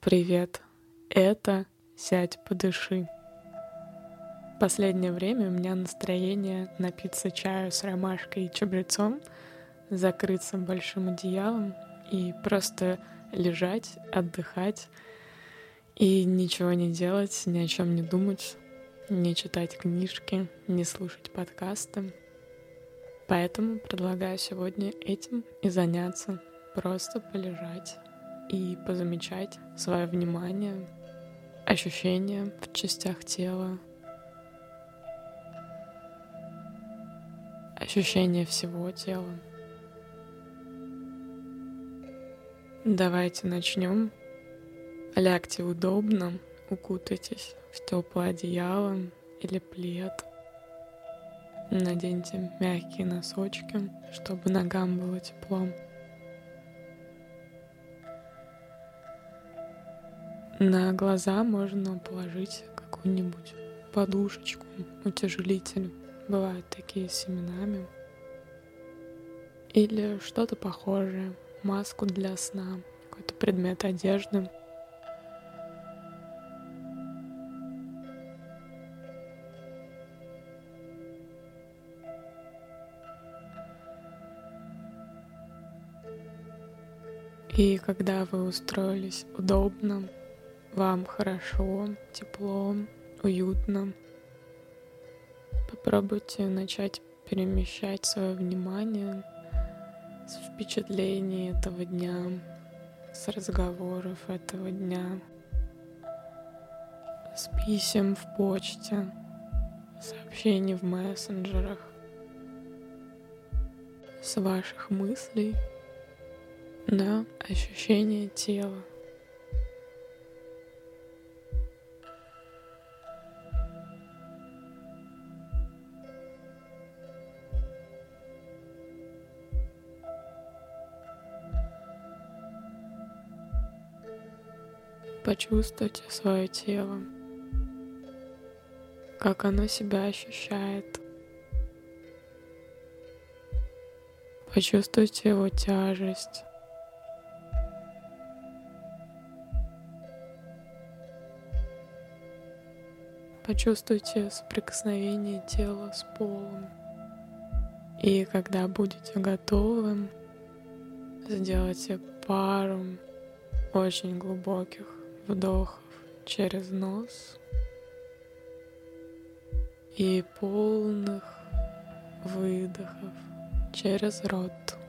Привет, это «Сядь, подыши». Последнее время у меня настроение напиться чаю с ромашкой и чабрецом, закрыться большим одеялом и просто лежать, отдыхать и ничего не делать, ни о чем не думать, не читать книжки, не слушать подкасты. Поэтому предлагаю сегодня этим и заняться, просто полежать и позамечать свое внимание, ощущения в частях тела, ощущения всего тела. Давайте начнем. Лягте удобно, укутайтесь в теплое одеяло или плед. Наденьте мягкие носочки, чтобы ногам было тепло. На глаза можно положить какую-нибудь подушечку, утяжелитель. Бывают такие с семенами. Или что-то похожее, маску для сна, какой-то предмет одежды. И когда вы устроились удобно, вам хорошо, тепло, уютно. Попробуйте начать перемещать свое внимание с впечатлений этого дня, с разговоров этого дня, с писем в почте, сообщений в мессенджерах, с ваших мыслей на ощущение тела. Почувствуйте свое тело, как оно себя ощущает. Почувствуйте его тяжесть. Почувствуйте соприкосновение тела с полом. И когда будете готовы, сделайте пару очень глубоких вдохов через нос и полных выдохов через рот.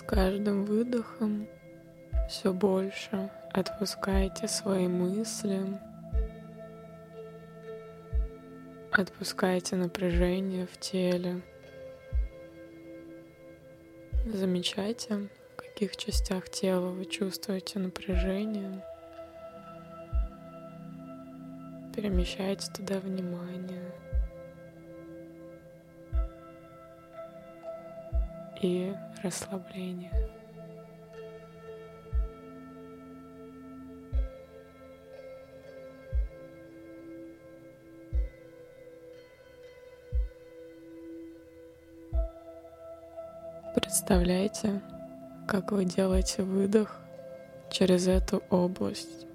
С каждым выдохом все больше отпускайте свои мысли, отпускайте напряжение в теле. Замечайте, в каких частях тела вы чувствуете напряжение. Перемещайте туда внимание. И расслабление. Представляете, как вы делаете выдох через эту область.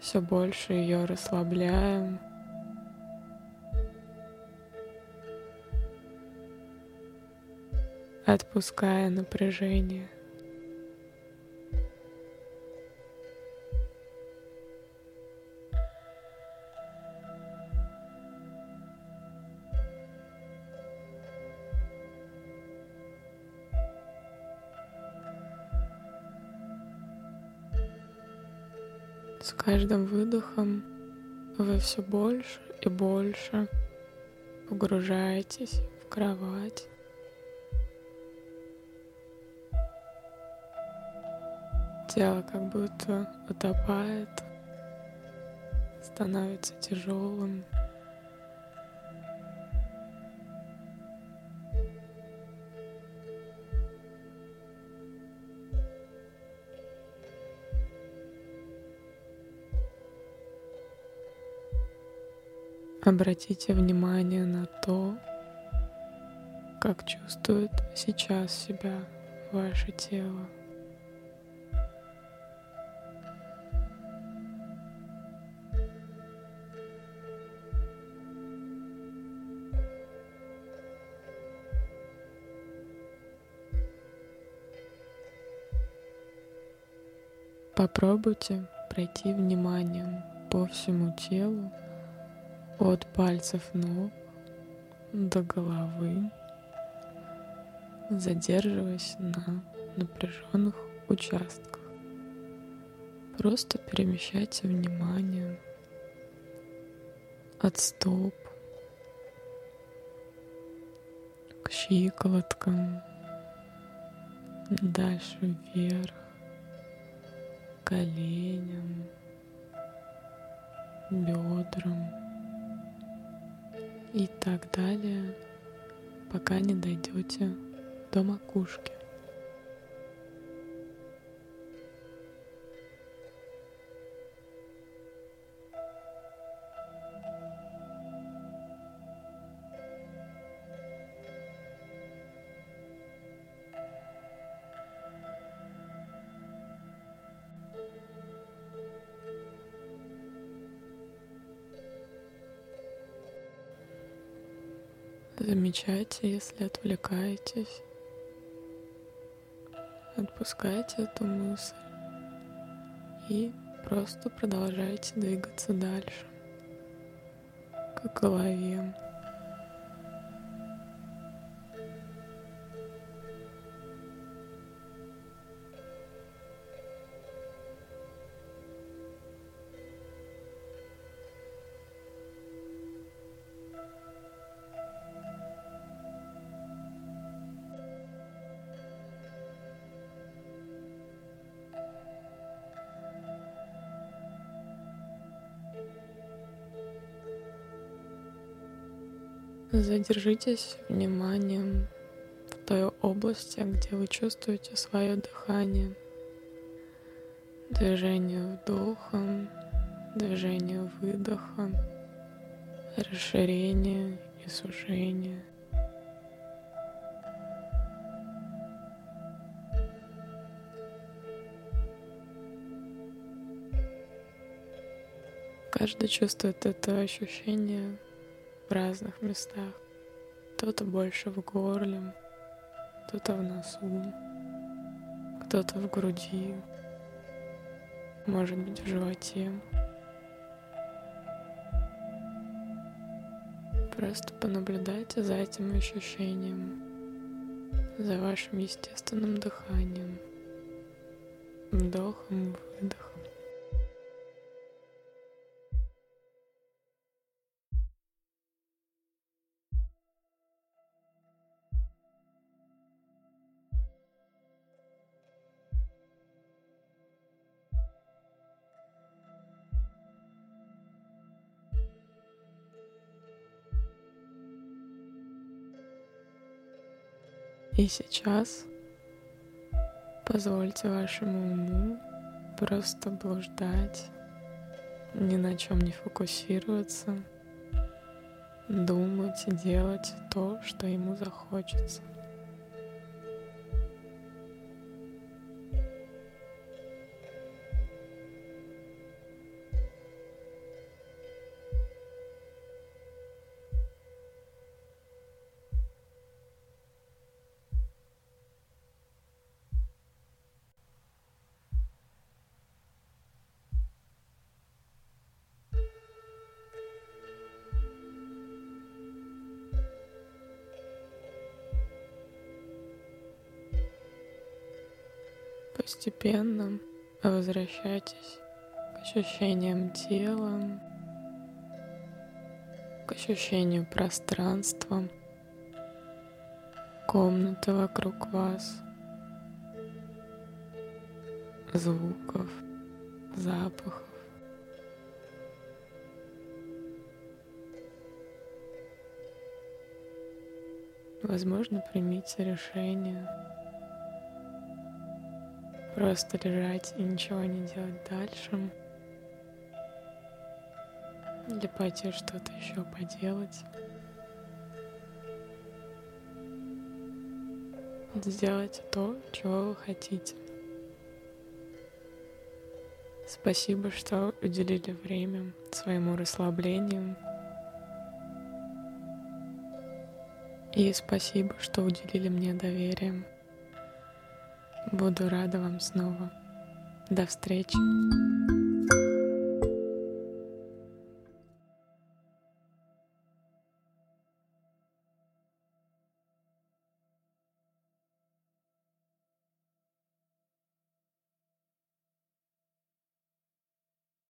Все больше ее расслабляем, отпуская напряжение. С каждым выдохом вы все больше и больше погружаетесь в кровать. Тело как будто утопает, становится тяжелым. Обратите внимание на то, как чувствует сейчас себя ваше тело. Попробуйте пройти вниманием по всему телу от пальцев ног до головы, задерживаясь на напряженных участках. Просто перемещайте внимание от стоп к щиколоткам, дальше вверх, коленям, бедрам и так далее, пока не дойдете до макушки. Замечайте, если отвлекаетесь. Отпускайте эту мысль и просто продолжайте двигаться дальше, к голове. Задержитесь вниманием в той области, где вы чувствуете свое дыхание, движение вдохом, движение выдохом, расширение и сужение. Каждый чувствует это ощущение в разных местах. Кто-то больше в горле, кто-то в носу, кто-то в груди, может быть в животе. Просто понаблюдайте за этим ощущением, за вашим естественным дыханием, вдохом, выдохом. И сейчас позвольте вашему уму просто блуждать, ни на чем не фокусироваться, думать и делать то, что ему захочется. Постепенно возвращайтесь к ощущениям тела, к ощущению пространства, комнаты вокруг вас, звуков, запахов. Возможно, примите решение Просто лежать и ничего не делать дальше. или пойти что-то еще поделать. Сделать то, чего вы хотите. Спасибо, что уделили время своему расслаблению. И спасибо, что уделили мне доверием. Буду рада вам снова. До встречи.